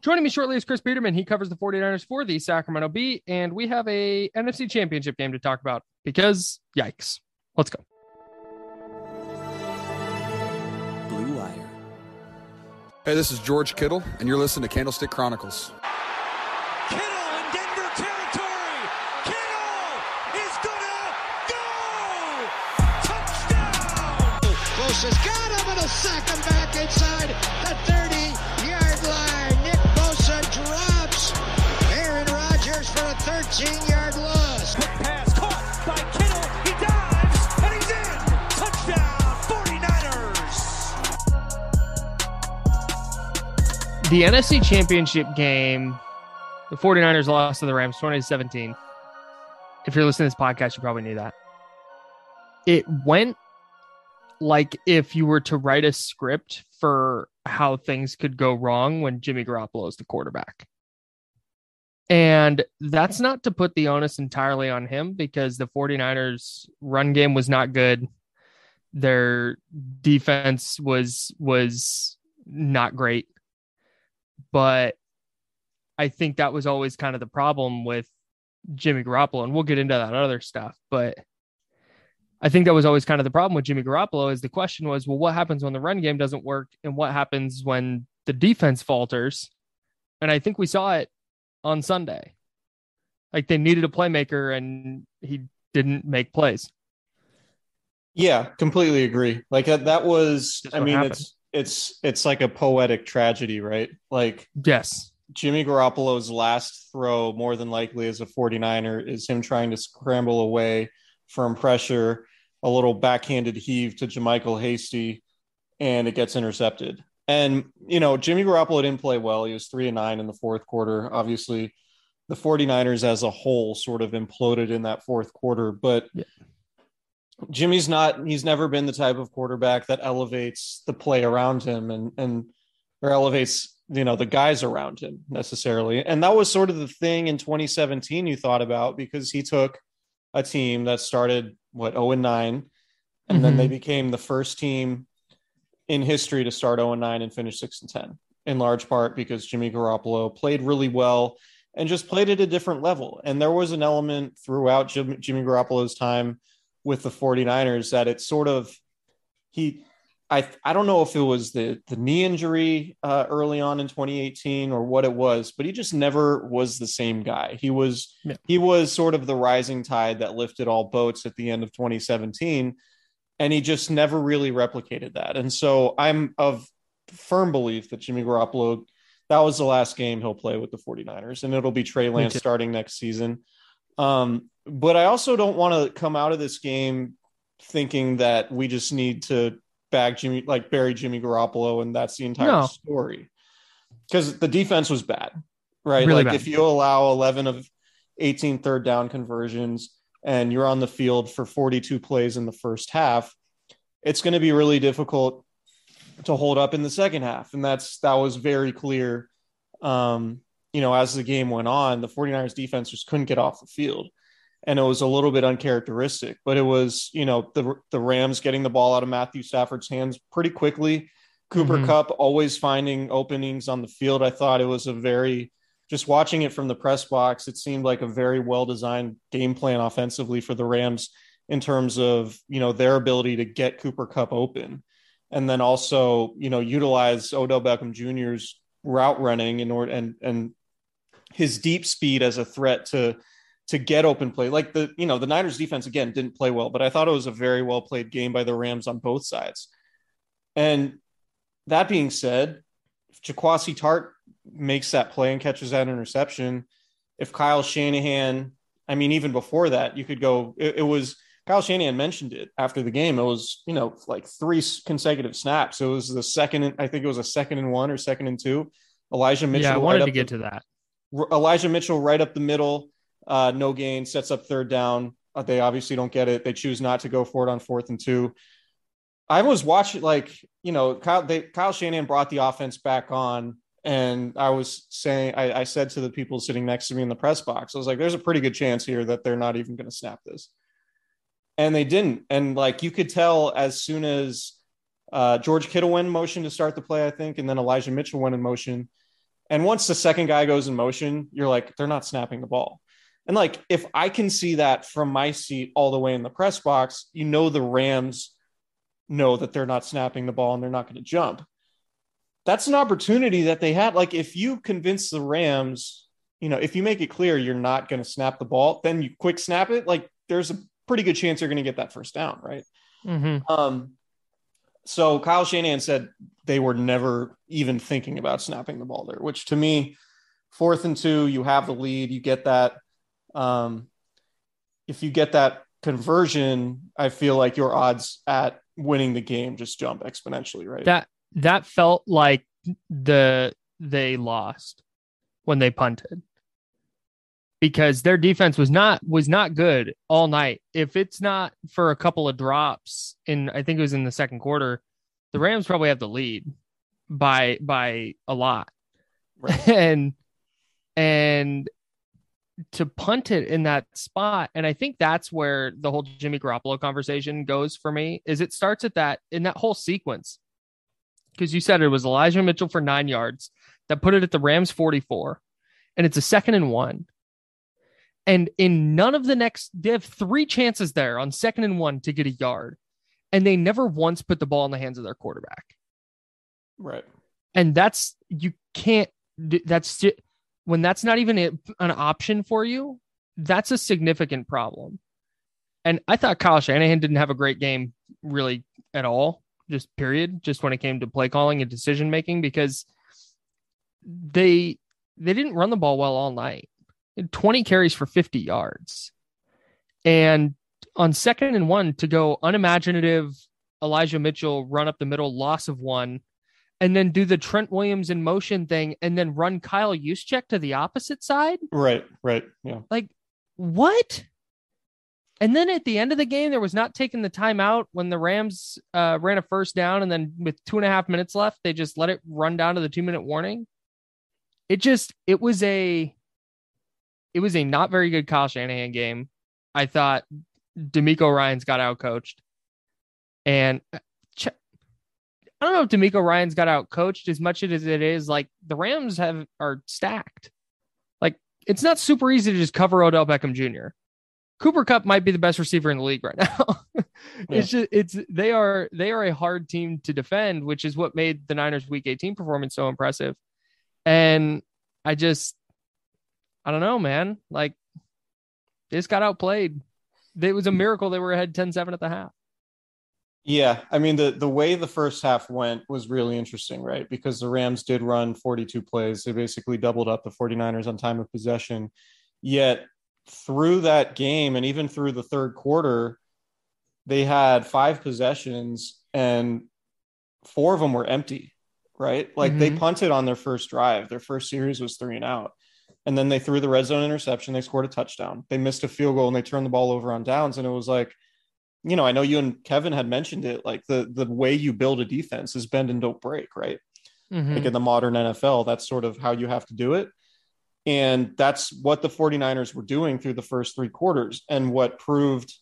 Joining me shortly is Chris Biderman. He covers the 49ers for the Sacramento Bee, and we have a NFC Championship game to talk about because yikes. Let's go. Blue Wire. Hey, this is George Kittle, and you're listening to Candlestick Chronicles. Kittle in Denver territory. Kittle is gonna go. Touchdown. Close has got him and a sack him back inside 15 yard loss. Quick pass caught by Kittle. He dives and he's in. Touchdown 49ers. The NFC Championship game, the 49ers lost to the Rams 20 17. If you're listening to this podcast, you probably knew that. It went like if you were to write a script for how things could go wrong when Jimmy Garoppolo is the quarterback. And that's not to put the onus entirely on him because the 49ers run game was not good. Their defense was was not great. But I think that was always kind of the problem with Jimmy Garoppolo and we'll get into that other stuff, but I think that was always kind of the problem with Jimmy Garoppolo is the question was, well, what happens when the run game doesn't work and what happens when the defense falters? And I think we saw it on Sunday. Like they needed a playmaker and he didn't make plays. Yeah, completely agree. Like that, that was Just I mean happened. it's it's it's like a poetic tragedy, right? Like Yes. Jimmy Garoppolo's last throw more than likely as a 49er is him trying to scramble away from pressure, a little backhanded heave to JaMycal Hasty and it gets intercepted. And you know, Jimmy Garoppolo didn't play well. He was 3 and 9 in the fourth quarter. Obviously, the 49ers as a whole sort of imploded in that fourth quarter, but Yeah. Jimmy's not he's never been the type of quarterback that elevates the play around him and and or elevates you know the guys around him necessarily. And that was sort of the thing in 2017 you thought about because he took a team that started what 0 and 9 and then Mhm. they became the first team in history to start 0 and 9 and finish 6 and 10 in large part because Jimmy Garoppolo played really well and just played at a different level. And there was an element throughout Jim, Jimmy Garoppolo's time with the 49ers that it sort of he I I don't know if it was the the knee injury uh, early on in 2018 or what it was, but he just never was the same guy. He was Yeah. he was sort of the rising tide that lifted all boats at the end of 2017 and he just never really replicated that. And so I'm of firm belief that Jimmy Garoppolo that was the last game he'll play with the 49ers and it'll be Trey Lance starting next season. Um, but I also don't want to come out of this game thinking that we just need to bag Jimmy, like bury Jimmy Garoppolo, and that's the entire No. story. Because the defense was bad, right? Really like bad. if you allow 11 of 18 third down conversions and you're on the field for 42 plays in the first half, it's going to be really difficult to hold up in the second half. And that's that was very clear. Um, you know, as the game went on, the 49ers defense just couldn't get off the field. and it was a little bit uncharacteristic. But it was, you know, the the Rams getting the ball out of Matthew Stafford's hands pretty quickly. Cooper Mhm. Kupp always finding openings on the field. I thought it was a very just watching it from the press box, it seemed like a very well designed game plan offensively for the Rams in terms of you know their ability to get Cooper Kupp open, and then also you know utilize Odell Beckham Jr.'s route running in order and and his deep speed as a threat to to get open play. Like the you know the Niners defense again didn't play well, but I thought it was a very well played game by the Rams on both sides. And that being said, Jaquiski Tartt makes that play and catches that interception, if Kyle Shanahan, I mean, even before that, you could go, it, it was Kyle Shanahan mentioned it after the game. It was, you know, like three consecutive snaps. It was the second, I think it was a second and one or second and two. Elijah Mitchell. yeah, I wanted up to get the- to that. Elijah Mitchell right up the middle, uh, no gain, sets up third down. Uh, they obviously don't get it. They choose not to go for it on fourth and two. I was watching, like, you know, Kyle, they, Kyle Shanahan brought the offense back on. And I was saying, I, I said to the people sitting next to me in the press box, I was like, there's a pretty good chance here that they're not even going to snap this. And they didn't. And like, you could tell as soon as uh, George Kittle went in motion to start the play, I think, and then Elijah Mitchell went in motion. And once the second guy goes in motion, you're like, they're not snapping the ball. And like, if I can see that from my seat all the way in the press box, you know, the Rams know that they're not snapping the ball and they're not going to jump. That's an opportunity that they had. Like, if you convince the Rams, you know, if you make it clear you're not going to snap the ball, then you quick snap it. Like, there's a pretty good chance you're going to get that first down, right? Mm-hmm. Um, so Kyle Shanahan said they were never even thinking about snapping the ball there, which to me, fourth and two, you have the lead, you get that. Um, if you get that conversion, I feel like your odds at winning the game just jump exponentially, right? That that felt like the they lost when they punted because their defense was not was not good all night. If it's not for a couple of drops in I think it was in the second quarter, the Rams probably have the lead by by a lot. Right. and and to punt it in that spot and I think that's where the whole Jimmy Garoppolo conversation goes for me is it starts at that in that whole sequence because you said it was Elijah Mitchell for 9 yards that put it at the Rams 44 and it's a second and 1 and in none of the next they have three chances there on second and 1 to get a yard and they never once put the ball in the hands of their quarterback. Right. and that's you can't that's when that's not even a, an option for you that's a significant problem. And i thought kyle shanahan didn't have a great game really at all just period just when it came to play calling and decision making because they they didn't run the ball well all night 20 carries for 50 yards and on second and one to go unimaginative elijah mitchell run up the middle loss of one and then do the Trent Williams in motion thing and then run Kyle Juszczyk to the opposite side? Right. Right. Yeah. Like, what? And then at the end of the game, there was not taking the timeout when the Rams uh, ran a first down, and then with two and a half minutes left, they just let it run down to the two minute warning. It just it was a it was a not very good Kyle Shanahan game. I thought DeMeco Ryans got out coached, and uh, I don't know if DeMeco Ryans got out coached as much as it is like the Rams have are stacked. Like it's not super easy to just cover Odell Beckham Jr. Cooper Kupp might be the best receiver in the league right now. it's just it's they are they are a hard team to defend, which is what made the Niners week 18 performance so impressive. And I just I don't know, man. Like they just got outplayed. It was a miracle they were ahead 10-7 at the half. Yeah, I mean the the way the first half went was really interesting, right? Because the Rams did run 42 plays. They basically doubled up the 49ers on time of possession. Yet through that game and even through the third quarter, they had five possessions and four of them were empty, right? Like they Mhm. punted on their first drive. Their first series was three and out. And then they threw the red zone interception. They scored a touchdown. They missed a field goal and they turned the ball over on downs. And it was like, you know, I know you and Kevin had mentioned it. Like the the way you build a defense is bend and don't break, right? Mhm. Like in the modern NFL, that's sort of how you have to do it. And that's what the 49ers were doing through the first three quarters and what proved,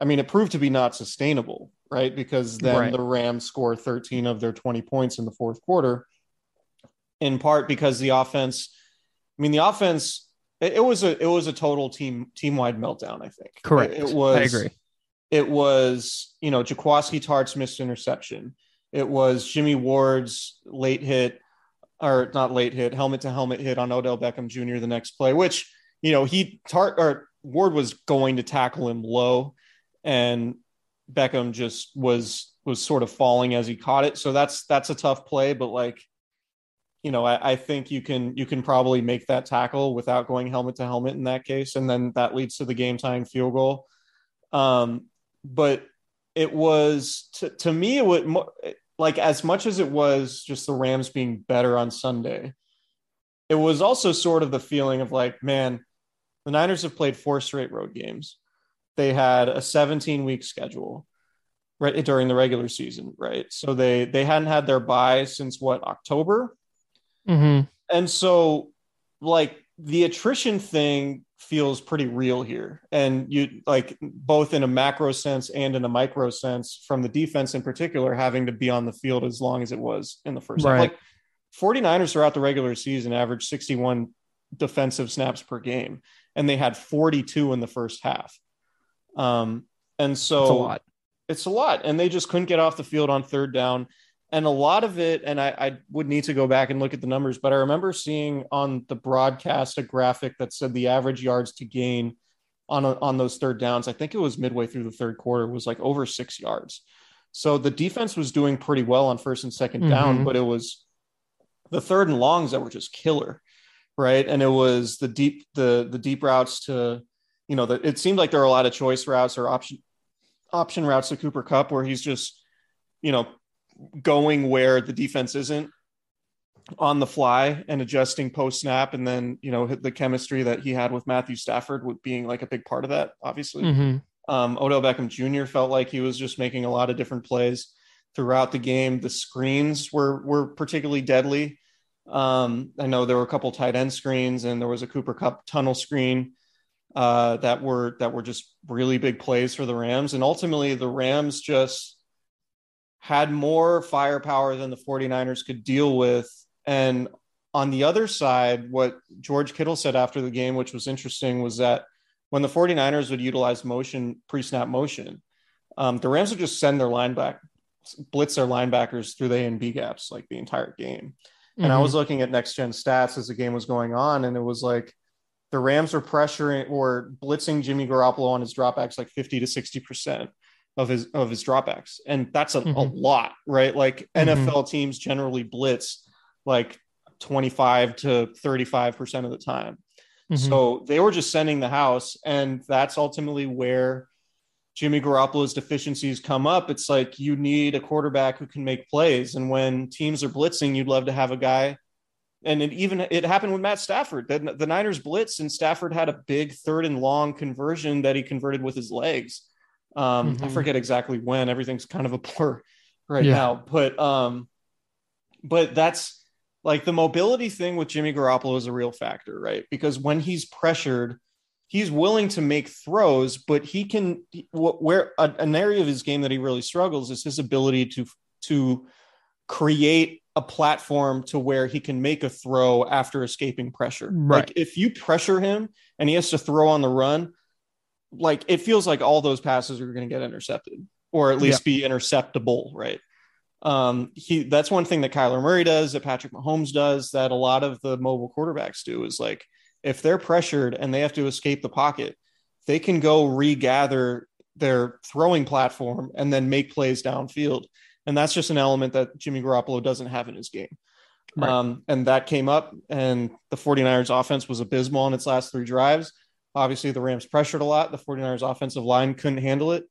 I mean, it proved to be not sustainable, right? Because then Right. the Rams score 13 of their 20 points in the fourth quarter, in part because the offense, I mean, the offense, it, it was a it was a total team team wide meltdown, I think. Correct. It, it was I agree. it was, you know, Jaquiski Tartt's missed interception. It was Jimmy Ward's late hit, or not late hit, helmet to helmet hit on Odell Beckham Jr. the next play, which, you know, he Tartt or Ward was going to tackle him low and Beckham just was was sort of falling as he caught it. So that's that's a tough play, but like, you know, I, I think you can you can probably make that tackle without going helmet to helmet in that case, and then that leads to the game tying field goal. Um, but it was to, to me it would like as much as it was just the Rams being better on Sunday, it was also sort of the feeling of like, man, the Niners have played four straight road games. They had a 17 week schedule right during the regular season, right? So they they hadn't had their bye since what October, hmm and so like the attrition thing feels pretty real here and you like both in a macro sense and in a micro sense from the defense in particular having to be on the field as long as it was in the first half. Right. like 49ers throughout the regular season averaged 61 defensive snaps per game and they had 42 in the first half um and so It's a lot. it's a lot and they just couldn't get off the field on third down and a lot of it and I, I would need to go back and look at the numbers but i remember seeing on the broadcast a graphic that said the average yards to gain on a, on those third downs i think it was midway through the third quarter was like over six yards so the defense was doing pretty well on first and 2nd down Mhm. but it was the third and longs that were just killer right and it was the deep the the deep routes to you know that it seemed like there were a lot of choice routes or option option routes to Cooper Kupp where he's just, you know, going where the defense isn't on the fly and adjusting post snap. And then, you know, the chemistry that he had with Matthew Stafford with being like a big part of that, obviously. hmm Um, Odell Beckham Jr. felt like he was just making a lot of different plays throughout the game. The screens were were particularly deadly. Um, I know there were a couple tight end screens, and there was a Cooper Kupp tunnel screen uh, that were that were just really big plays for the Rams. And ultimately, the Rams just had more firepower than the 49ers could deal with. And on the other side, what George Kittle said after the game, which was interesting, was that when the 49ers would utilize motion, pre snap motion, um, the Rams would just send their lineback, blitz their linebackers through the A and B gaps like the entire game. And I was looking at next gen stats as the game was going on, and it was like the Rams were pressuring or blitzing Jimmy Garoppolo on his dropbacks like 50 to 60% of his of his dropbacks. And that's a, a Mhm. lot, right? Like Mhm. NFL teams generally blitz like 25 to 35% of the time. Mhm. So they were just sending the house, and that's ultimately where Jimmy Garoppolo's deficiencies come up. It's like you need a quarterback who can make plays, and when teams are blitzing, you'd love to have a guy. And it even it happened with Matt Stafford. The, the Niners blitz, and Stafford had a big third and long conversion that he converted with his legs. Um, I Mhm. forget exactly when. Everything's kind of a blur right Yeah. now, but um, but that's like the mobility thing with Jimmy Garoppolo is a real factor, right? Because when he's pressured, he's willing to make throws, but he can where an area of his game that he really struggles is his ability to to create a platform to where he can make a throw after escaping pressure. Right. Like if you pressure him and he has to throw on the run, like it feels like all those passes are going to get intercepted or at least be interceptable, right? Um, he that's one thing that Kyler Murray does, that Patrick Mahomes does, that a lot of the mobile quarterbacks do is like if they're pressured and they have to escape the pocket, they can go regather their throwing platform and then make plays downfield. And that's just an element that Jimmy Garoppolo doesn't have in his game. Right. Um, and that came up, and the 49ers offense was abysmal in its last three drives. Obviously, the Rams pressured a lot. The 49ers offensive line couldn't handle it.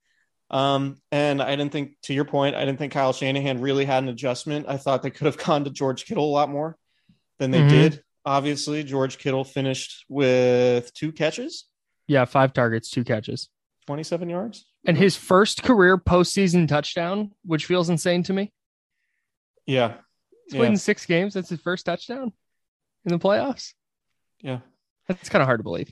Um, and I didn't think, to your point, I didn't think Kyle Shanahan really had an adjustment. I thought they could have gone to George Kittle a lot more than they Mhm. did. Obviously, George Kittle finished with two catches, yeah, five targets, two catches. 27 yards. And his first career postseason touchdown, which feels insane to me. Yeah. He's played Yeah. in six games. That's his first touchdown in the playoffs. Yeah. That's kind of hard to believe.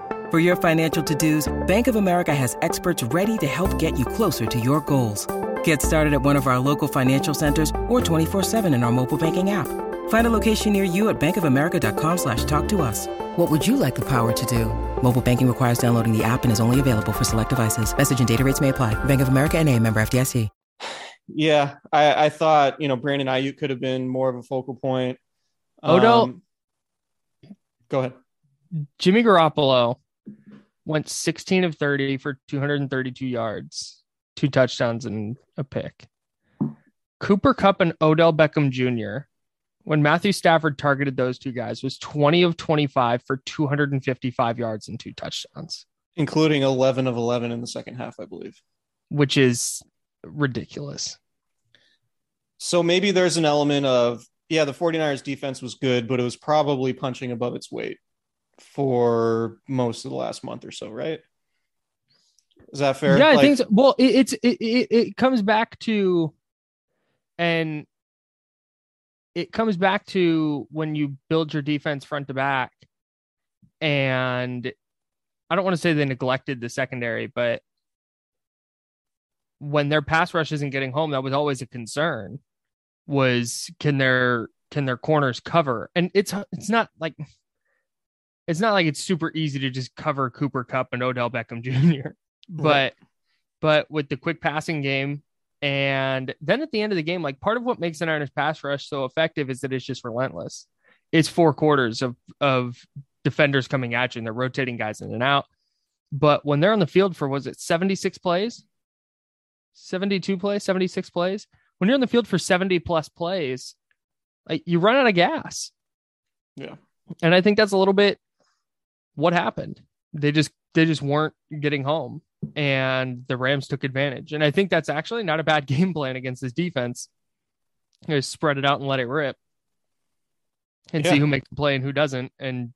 For your financial to-dos, Bank of America has experts ready to help get you closer to your goals. Get started at one of our local financial centers or 24-7 in our mobile banking app. Find a location near you at bankofamerica.com slash talk to us. What would you like the power to do? Mobile banking requires downloading the app and is only available for select devices. Message and data rates may apply. Bank of America and a member FDIC. Yeah. I, I thought, you know, Brandon Aiyuk could have been more of a focal point. Odell- Um, go ahead. Jimmy Garoppolo went 16 of 30 for 232 yards, two touchdowns, and a pick. Cooper Kupp and Odell Beckham Jr. When Matthew Stafford targeted those two guys, was 20 of 25 for 255 yards and two touchdowns, Including 11 of 11 in the second half, I believe. which is ridiculous. So maybe there's an element of, yeah, the 49ers defense was good, but it was probably punching above its weight for most of the last month or so, right? Is that fair? Yeah, I think so. Well, it, it's it, it it comes back to, and it comes back to when you build your defense front to back, and I don't want to say they neglected the secondary, but when their pass rush isn't getting home, that was always a concern. Was can their can their corners cover? And it's it's not like it's not like it's super easy to just cover Cooper Kupp and Odell Beckham Jr. But but with the quick passing game, and then at the end of the game, like part of what makes the Niners pass rush so effective is that it's just relentless. It's four quarters of of defenders coming at you and they're rotating guys in and out. But when they're on the field for was it 76 plays? 72 plays, 76 plays. When you're on the field for 70 plus plays, like you run out of gas. Yeah. And I think that's a little bit what happened. They just they just weren't getting home and the Rams took advantage. And I think that's actually not a bad game plan against this defense. You know, spread it out and let it rip. And see who makes the play and who doesn't. And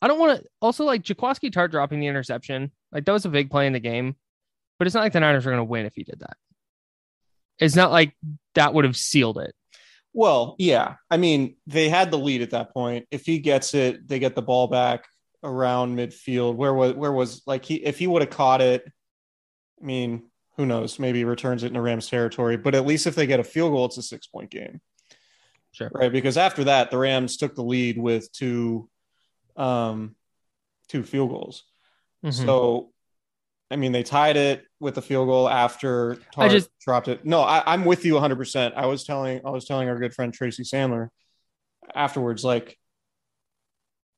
I don't want to also like Jaquiski Tartt dropping the interception. Like that was a big play in the game, but it's not like the Niners are going to win if he did that. It's not like that would have sealed it. Well, yeah. I mean, they had the lead at that point. If he gets it, they get the ball back around midfield. Where was where was like he if he would have caught it, I mean, who knows? Maybe he returns it into Rams territory. But at least if they get a field goal, it's a six point game. Sure. Right. Because after that, the Rams took the lead with two um two field goals. Mhm. So I mean, they tied it with the field goal after I Tartt just- dropped it. No, I, I'm with you 100. percent I was telling I was telling our good friend Tracy Sandler afterwards, like,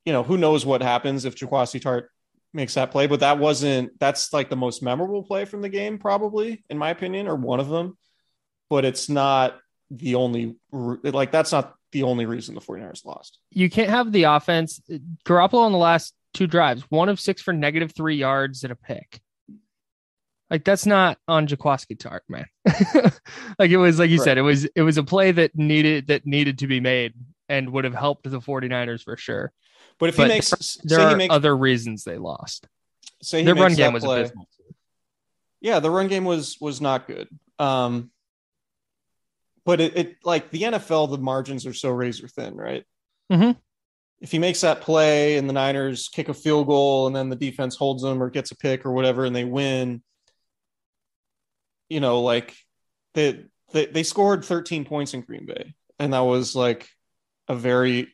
you know, who knows what happens if Jaquiski Tartt makes that play, but that wasn't that's like the most memorable play from the game, probably in my opinion, or one of them. But it's not the only like that's not the only reason the 49ers lost. you can't have the offense. Garoppolo on the last two drives, one of six for negative three yards and a pick. Like that's not on Jaquiski Tartt, man. like it was, like you Right. said, it was it was a play that needed that needed to be made and would have helped the 49ers for sure. But if But he makes There are he makes other reasons they lost. say he Their run game was play- abysmal. Yeah, the run game was was not good. Um, but it, it like the NFL, the margins are so razor thin, right? Mhm. If he makes that play and the Niners kick a field goal and then the defense holds them or gets a pick or whatever and they win, you know, like they they, they scored 13 points in Green Bay, and that was like a very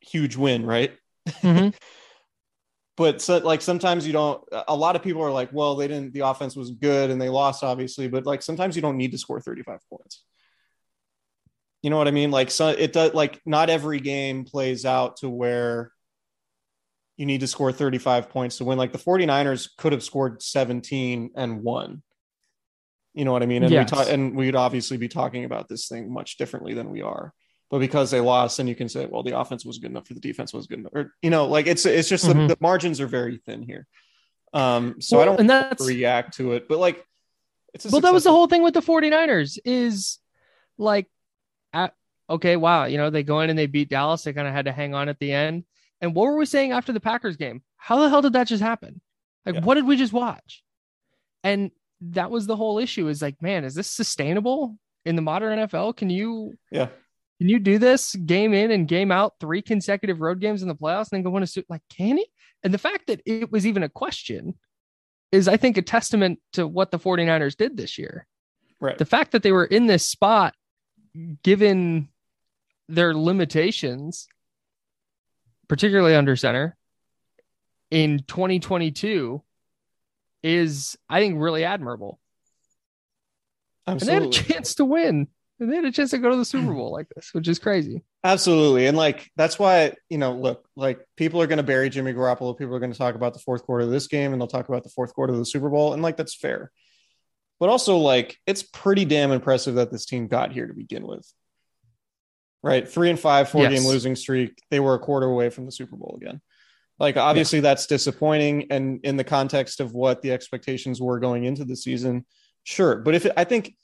huge win, right? Mhm. but so, like sometimes you don't a lot of people are like well they didn't the offense was good and they lost obviously but like sometimes you don't need to score 35 points you know what i mean like so it does like not every game plays out to where you need to score 35 points to win like the 49ers could have scored 17 and won you know what i mean and Yes. we talk and we'd obviously be talking about this thing much differently than we are but because they lost, and you can say, well, the offense was good enough for the defense was good enough. Or, you know, like it's it's just Mhm. the, the margins are very thin here. Um, so I don't and that's react to it, but like it's a well, that was the whole thing with the 49ers is like, at, okay, wow, you know, they go in and they beat Dallas. They kind of had to hang on at the end. And what were we saying after the Packers game? How the hell did that just happen? Like, Yeah. what did we just watch? And that was the whole issue is like, man, is this sustainable in the modern NFL? Can you, Yeah. can you do this game in and game out three consecutive road games in the playoffs and then go win a suit? Like, can he? And the fact that it was even a question is, I think, a testament to what the 49ers did this year right. the fact that they were in this spot given their limitations particularly under center in 2022 is i think really admirable and they had a chance to win and they had a chance to go to the super bowl like this which is crazy Absolutely. And like that's why, you know, look, like people are going to bury Jimmy Garoppolo. People are going to talk about the fourth quarter of this game and they'll talk about the fourth quarter of the Super Bowl. And like that's fair. But also, like, it's pretty damn impressive that this team got here to begin with. Right. Three and five, four Yes. game losing streak. They were a quarter away from the Super Bowl again. Like, obviously, that's disappointing. And in the context of what the expectations were going into the season, sure. But if it, I think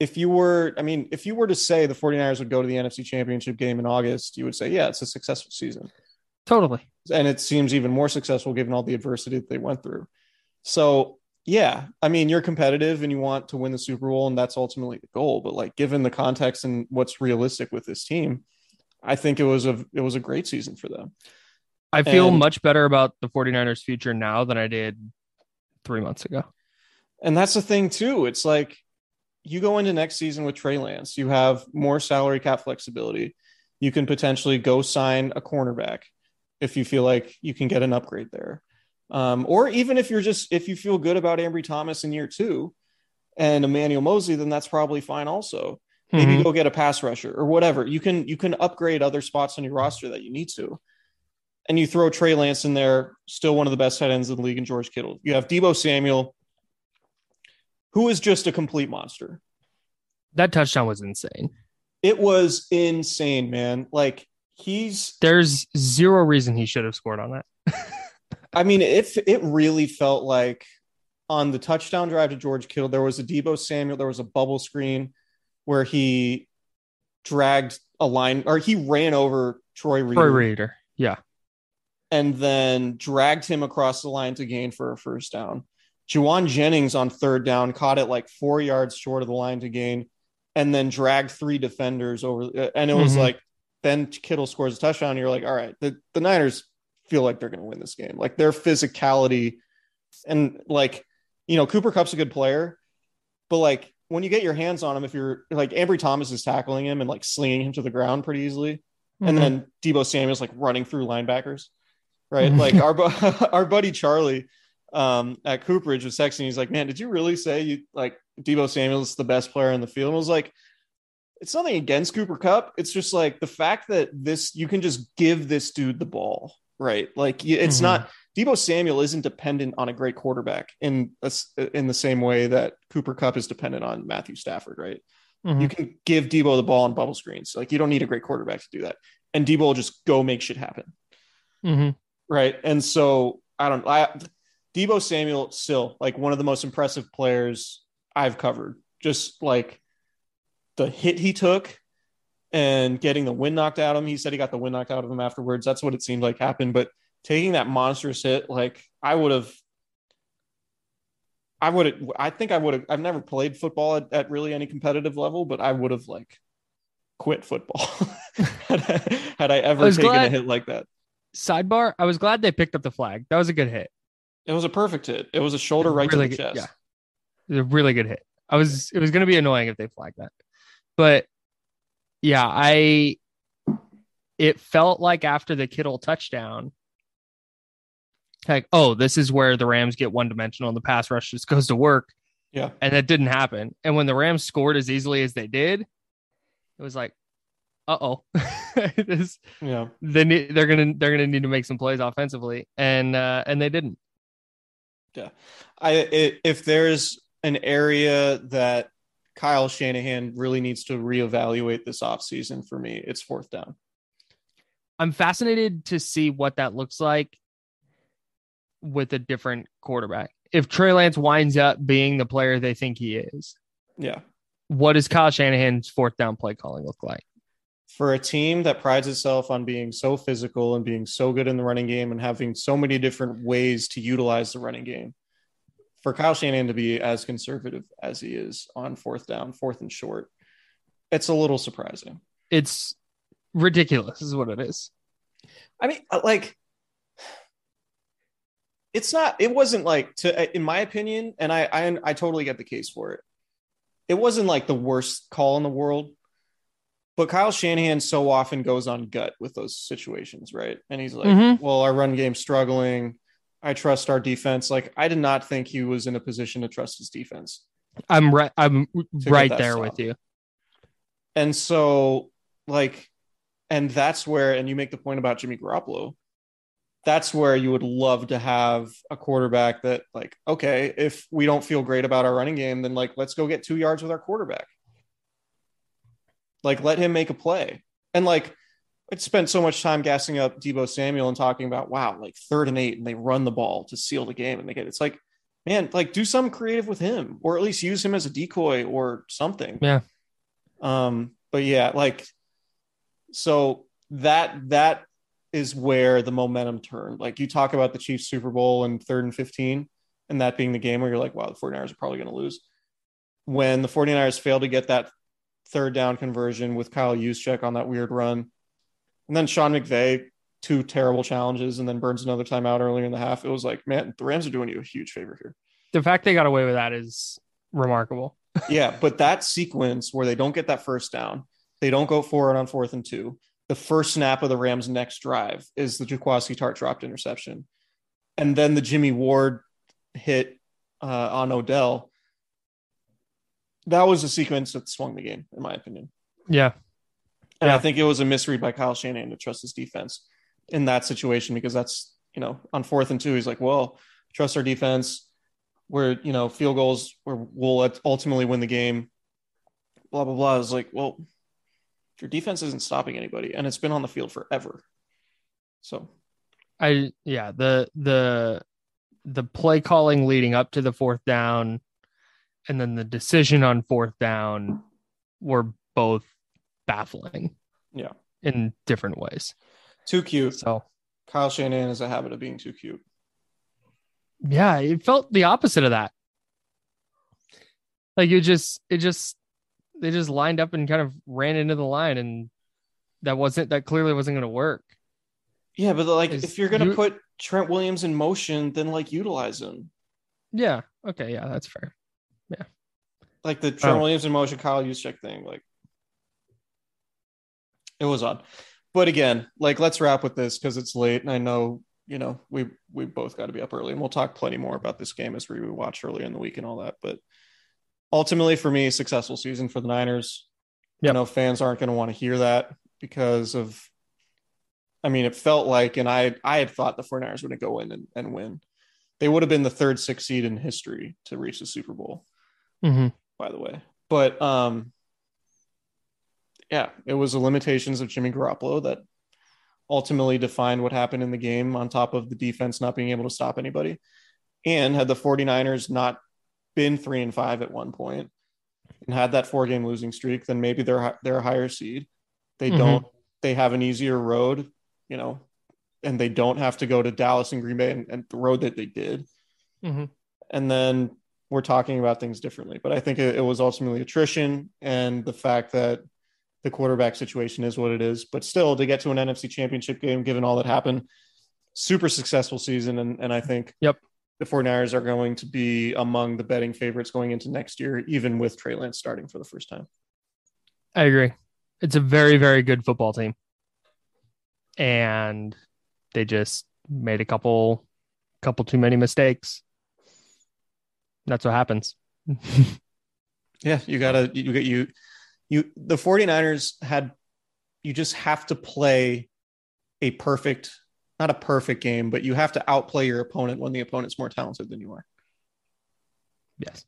if you were, I mean, if you were to say the 49ers would go to the NFC championship game in August, you would say, yeah, it's a successful season. totally And it seems even more successful given all the adversity that they went through. So, yeah, I mean, you're competitive and you want to win the Super Bowl, and that's ultimately the goal. But like, given the context and what's realistic with this team, I think it was a it was a great season for them. I feel And- much better about the 49ers future now than i did three months ago And that's the thing too. It's like you go into next season with Trey Lance, you have more salary cap flexibility. You can potentially go sign a cornerback if you feel like you can get an upgrade there. Um, or even if you're just if you feel good about Ambry Thomas in year two and Emmanuel Moseley, then that's probably fine also. Maybe Mhm. go get a pass rusher or whatever. You can you can upgrade other spots on your roster that you need to. And you throw Trey Lance in there, still one of the best tight ends in the league, and George Kittle. You have Deebo Samuel, who is just a complete monster. that touchdown was insane It was insane, man. Like he's there's zero reason he should have scored on that I mean, it it really felt like on the touchdown drive to George Kittle, there was a Deebo Samuel, there was a bubble screen where he dragged a line or he ran over Troy Reed Troy Reeder. Yeah. And then dragged him across the line to gain for a first down. Jauan Jennings on third down caught it like four yards short of the line to gain, and then dragged three defenders over. And it was Mhm. like, then Kittle scores a touchdown. And you're like, all right, the, the Niners feel like they're going to win this game. Like their physicality and like, you know, Cooper Kupp's a good player, but like when you get your hands on him, if you're like Ambry Thomas is tackling him and like slinging him to the ground pretty easily, and Mhm. then Deebo Samuel's like running through linebackers, right? Mhm. like our our buddy Charlie um, at Cooperage was texting. He's like, "Man, did you really say you like Deebo Samuel's the best player in the field?" And I was like, "It's nothing against Cooper Kupp. It's just like the fact that this you can just give this dude the ball, right? Like it's Mhm. not." Deebo Samuel isn't dependent on a great quarterback in a s in the same way that Cooper Kupp is dependent on Matthew Stafford, right? Mhm. You can give Deebo the ball on bubble screens. Like you don't need a great quarterback to do that. And Deebo will just go make shit happen. Mhm. Right. And so I don't I Deebo Samuel still like one of the most impressive players I've covered. Just like the hit he took and getting the wind knocked out of him. He said he got the wind knocked out of him afterwards. That's what it seemed like happened. But taking that monstrous hit, like I would have I would I think I would have I've never played football at, at really any competitive level, but I would have like quit football had, I, had I ever I taken a hit like that. Sidebar, I was glad they picked up the flag. That was a good hit. It was a perfect hit. It was a shoulder right Really to the good- chest. yeah. It was a really good hit. I was it was gonna be annoying if they flagged that. But yeah, I it felt like after the Kittle touchdown, like, oh, this is where the Rams get one dimensional and the pass rush just goes to work. Yeah. And that didn't happen. And when the Rams scored as easily as they did, it was like, uh oh. this Yeah. they need, they're gonna they're gonna need to make some plays offensively. And uh and they didn't. I i if there's an area that Kyle Shanahan really needs to reevaluate this offseason for me, it's fourth down. I'm fascinated to see what that looks like with a different quarterback. If Trey Lance winds up being the player they think he is, Yeah. what does Kyle Shanahan's fourth down play calling look like? For a team that prides itself on being so physical and being so good in the running game and having so many different ways to utilize the running game, for Kyle Shanahan to be as conservative as he is on fourth down, fourth and short, it's a little surprising. It's ridiculous, is what it is. I mean, uh, like, it's not. It wasn't like to, uh, in my opinion, and I, I, I totally get the case for it. It wasn't like the worst call in the world, but Kyle Shanahan so often goes on gut with those situations, right? And he's like, Mhm. "Well, our run game's struggling. I trust our defense." Like, I did not think he was in a position to trust his defense. I'm right. I'm right there stop. with you. And so, like, and that's where, and you make the point about Jimmy Garoppolo. That's where you would love to have a quarterback that, like, okay, if we don't feel great about our running game, then like, let's go get two yards with our quarterback. Like, let him make a play. And like, I spent so much time gassing up Deebo Samuel and talking about, wow, like third and eight, and they run the ball to seal the game, and they get it's like, man, like do something creative with him, or at least use him as a decoy or something. Yeah. Um, but yeah, like so that that is where the momentum turned. Like you talk about the Chiefs Super Bowl and third and 15, and that being the game where you're like, wow, the 49ers are probably going to lose. When the 49ers failed to get that third down conversion with Kyle Juszczyk on that weird run, and then Sean McVay, two terrible challenges, and then burns another timeout earlier in the half. It was like, man, the Rams are doing you a huge favor here. The fact they got away with that is remarkable. yeah, but that sequence where they don't get that first down, they don't go forward on fourth and two. The first snap of the Rams' next drive is the Jaquiski Tartt dropped interception, and then the Jimmy Ward hit uh, on Odell. That was a sequence that swung the game, in my opinion. Yeah. And I think it was a misread by Kyle Shanahan to trust his defense in that situation because that's, you know, on fourth and two, he's like, well, trust our defense. We're, you know, field goals where we'll ultimately win the game. Blah, blah, blah. I was like, well, your defense isn't stopping anybody and it's been on the field forever. So, I yeah, the the the play calling leading up to the fourth down and then the decision on fourth down were both baffling yeah, in different ways. too cute. So Kyle Shanahan has a habit of being too cute. yeah, it felt the opposite of that. Like you just it just they just lined up and kind of ran into the line and that wasn't that clearly wasn't going to work. Yeah, but like, Is if you're going to you- put Trent Williams in motion, then like utilize him. Yeah. Okay, yeah, that's fair. Like the Trent Oh. Williams in motion, Kyle Juszczyk thing. Like it was odd, but again, like let's wrap with this because it's late, and I know you know we we both got to be up early, and we'll talk plenty more about this game as we watch earlier in the week and all that. But ultimately, for me, successful season for the Niners. I Yep. know fans aren't going to want to hear that because of. I mean, it felt like, and I I had thought the 49ers were going to go in and, and win. They would have been the third six seed in history to reach the Super Bowl hmm by the way. But um yeah, it was the limitations of Jimmy Garoppolo that ultimately defined what happened in the game on top of the defense not being able to stop anybody. And had the 49ers not been 3 and 5 at one point and had that four game losing streak, then maybe they're they're a higher seed. They Mhm. don't they have an easier road, you know, and they don't have to go to Dallas and Green Bay and, and the road that they did Mhm. and then we're talking about things differently. But I think it, it was ultimately attrition and the fact that the quarterback situation is what it is. But still, to get to an NFC championship game, given all that happened, super successful season. And, and I think Yep. the 49ers are going to be among the betting favorites going into next year, even with Trey Lance starting for the first time. I agree. It's a very, very good football team. And they just made a couple couple too many mistakes. That's what happens. Yeah, you gotta you get you you the 49ers had you just have to play a perfect not a perfect game, but you have to outplay your opponent when the opponent's more talented than you are. yes.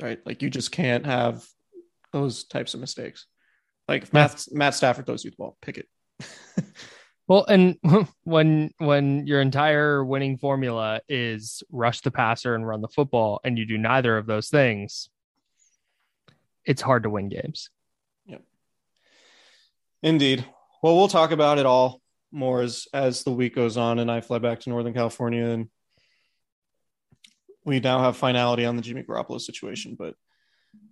Right. Like you just can't have those types of mistakes. Like Matt Matt Stafford throws you the ball, pick it. Well, and when when your entire winning formula is rush the passer and run the football, and you do neither of those things, it's hard to win games. Yep. Indeed. Well, we'll talk about it all more as as the week goes on and I fly back to Northern California and we now have finality on the Jimmy Garoppolo situation, but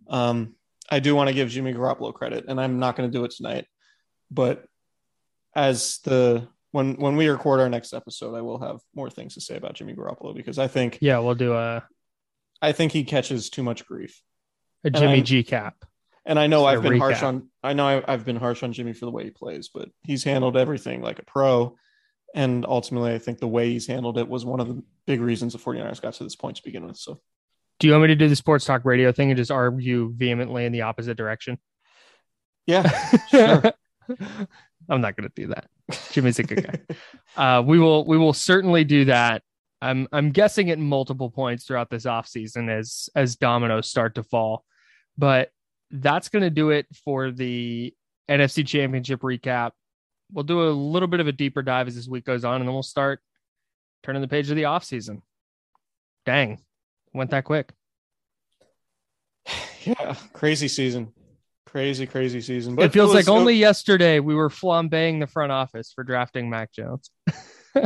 um I do want to give Jimmy Garoppolo credit and I'm not going to do it tonight. But as the when when we record our next episode, I will have more things to say about Jimmy Garoppolo because I think Yeah, we'll do a I think he catches too much grief. a Jimmy G cap. And I know I've been harsh on I know I- I've been harsh on Jimmy for the way he plays, but he's handled everything like a pro. And ultimately, I think the way he's handled it was one of the big reasons the 49ers got to this point to begin with. So Do you want me to do the sports talk radio thing and just argue vehemently in the opposite direction? yeah, sure. I'm not going to do that. Jimmy's a good guy. uh, we will we will certainly do that. I'm I'm guessing at multiple points throughout this offseason as as dominoes start to fall. But that's going to do it for the NFC Championship recap. We'll do a little bit of a deeper dive as this week goes on, and then we'll start turning the page of the offseason. Dang, went that quick. yeah, crazy season, crazy crazy season. But it feels was- like only yesterday we were flambeing the front office for drafting Mac Jones. uh,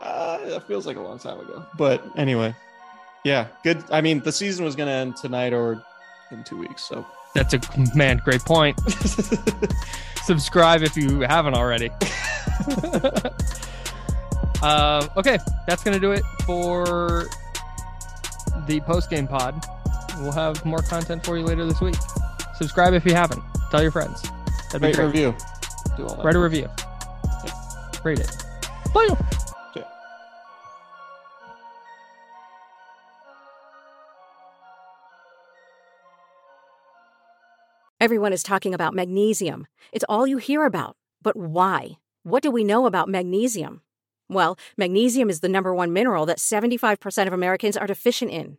that feels like a long time ago. But anyway, yeah, good. I mean, the season was going to end tonight or in two weeks. So That's a man, great point. Subscribe if you haven't already. uh, okay, that's gonna do it for the post game pod. We'll have more content for you later this week. Subscribe if you haven't. Tell your friends. That'd be rate great. review. Do all that. Write a review. Rate it. Bye. Everyone is talking about magnesium. It's all you hear about. But why? What do we know about magnesium? Well, magnesium is the number one mineral that 75% of Americans are deficient in.